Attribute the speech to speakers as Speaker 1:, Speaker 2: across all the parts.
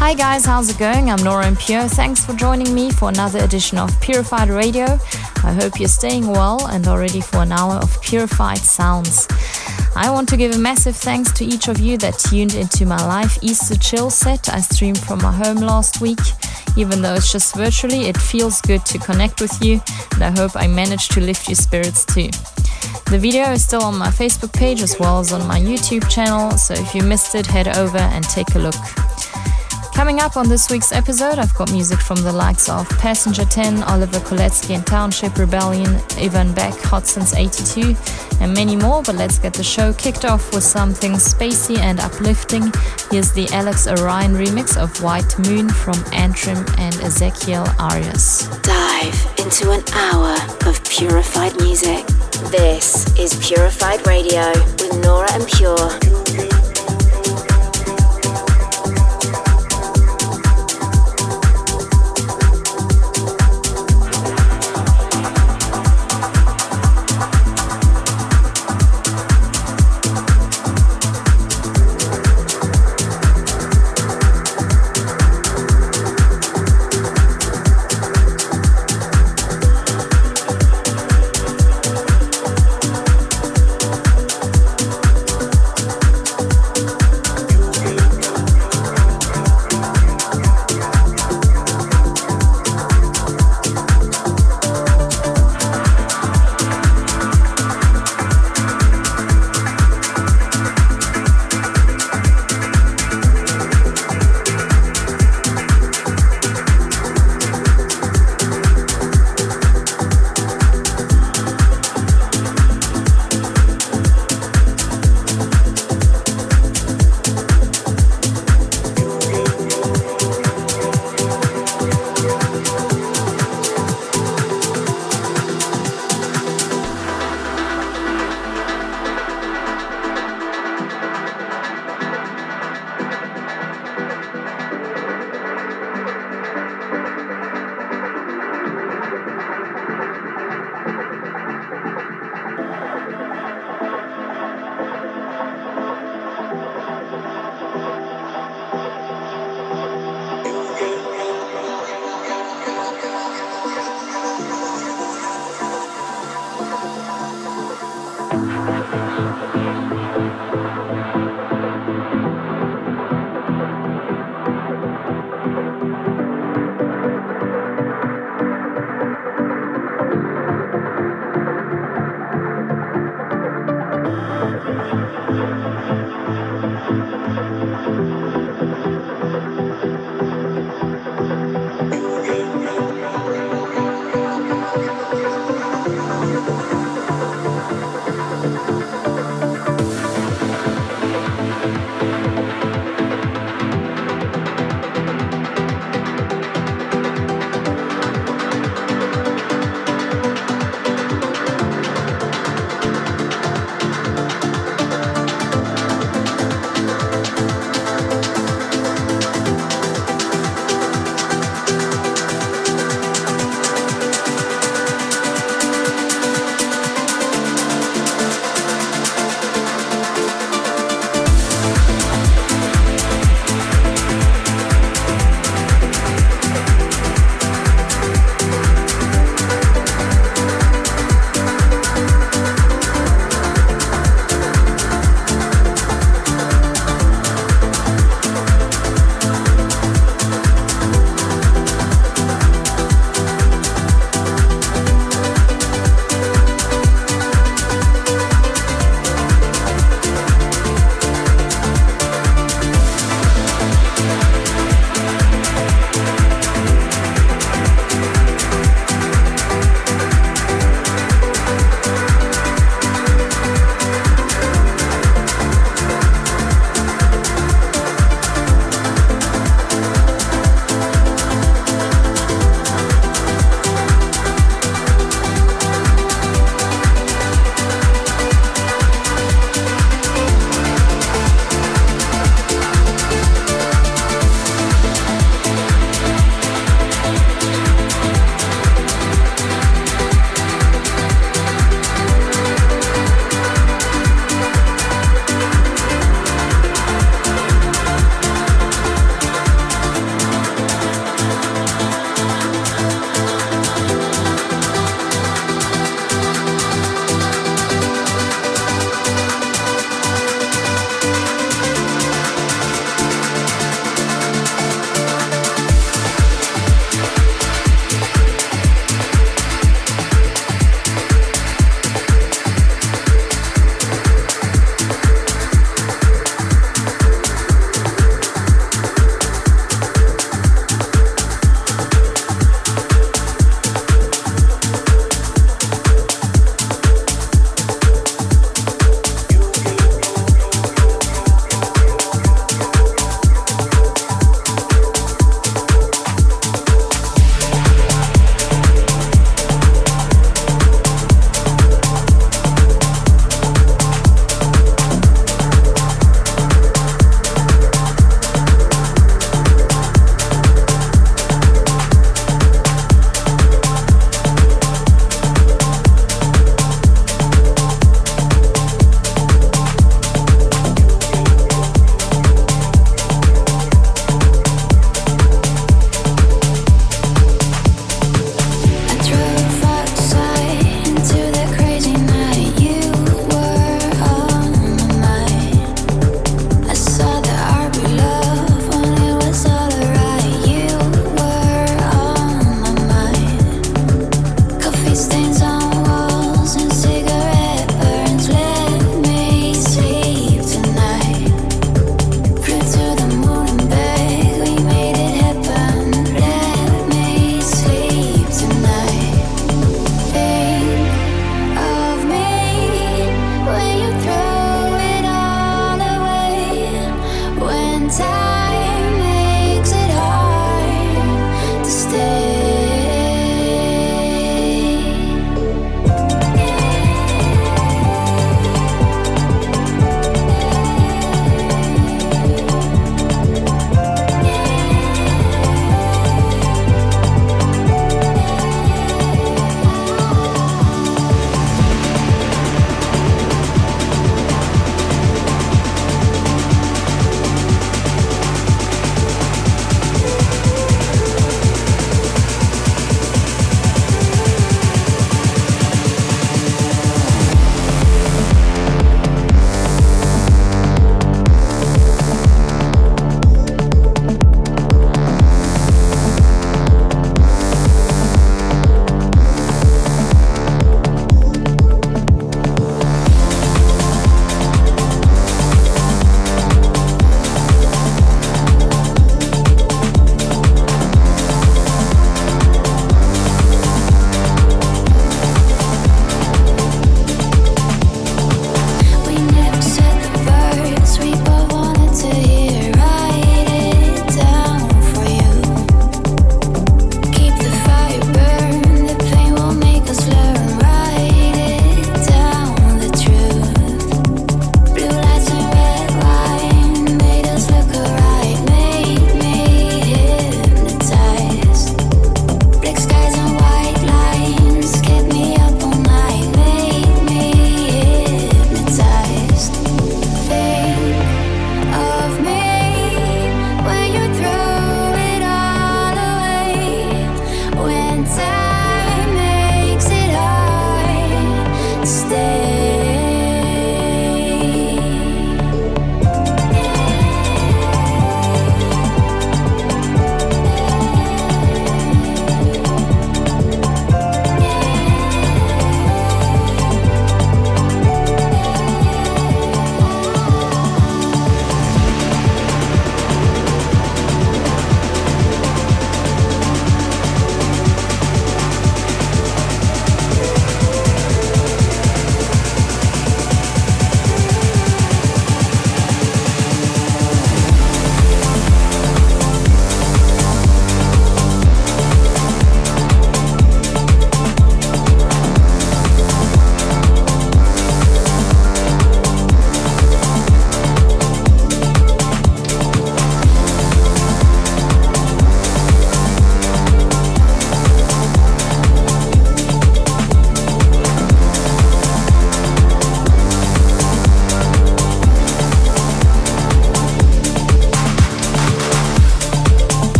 Speaker 1: Hi guys, how's it going? I'm Nora En Pure. Thanks for joining me for another edition of Purified Radio. I hope you're staying well and are ready for an hour of purified sounds. I want to give a massive thanks to each of you that tuned into my live Easter chill set I streamed from my home last week. Even though it's just virtually, it feels good to connect with you, and I hope I managed to lift your spirits too. The video is still on my Facebook page as well as on my YouTube channel, so if you missed it, head over and take a look. Coming up on this week's episode, I've got music from the likes of Passenger 10, Oliver Koletzki and Township Rebellion, Ivan Beck, Hot Since 82, and many more. But let's get the show kicked off with something spacey and uplifting. Here's the Alex O'Rion remix of White Moon from Antrim and Ezequiel Arias.
Speaker 2: Dive into an hour of purified music. This is Purified Radio with Nora En Pure.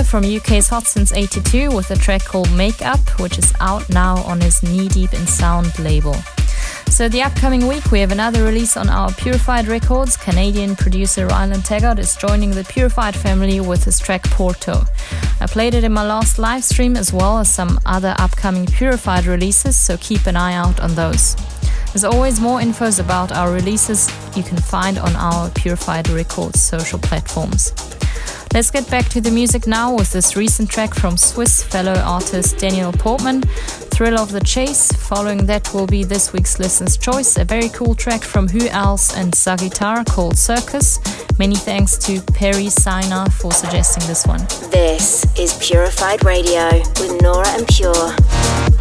Speaker 1: From UK's Hot Since 82 with a track called Make Up, which is out now on his Knee Deep in Sound label. So, the upcoming week, we have another release on our Purified Records. Canadian producer Ryland Taggart is joining the Purified family with his track Porto. I played it in my last live stream as well as some other upcoming Purified releases, so keep an eye out on those. As always, more infos about our releases you can find on our Purified Records social platforms. Let's get back to the music now with this recent track from Swiss fellow artist Daniel Portman, Thrill of the Chase. Following that will be this week's listener's choice, a very cool track from Who Else and Sagitar called Circus. Many thanks to Perry Sina for suggesting this one.
Speaker 3: This is Purified Radio with Nora En Pure.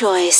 Speaker 3: Choice.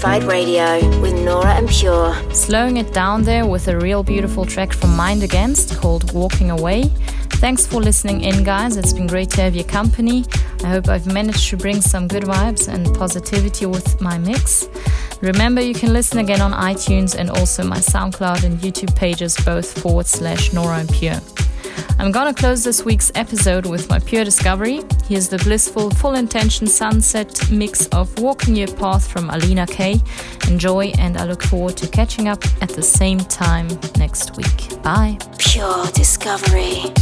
Speaker 3: Is Purified Radio with Nora En Pure.
Speaker 1: Slowing it down there with a real beautiful track from Mind Against called Walking Away. Thanks for listening in, guys. It's been great to have your company. I hope I've managed to bring some good vibes and positivity with my mix. Remember, you can listen again on iTunes and also my SoundCloud and YouTube pages, both forward slash Nora En Pure. I'm gonna close this week's episode with my pure discovery. Here's the blissful Full Intention Sunset mix of Walking Your Path from Alina Kay. Enjoy, and I look forward to catching up at the same time next week. Bye.
Speaker 3: Pure discovery.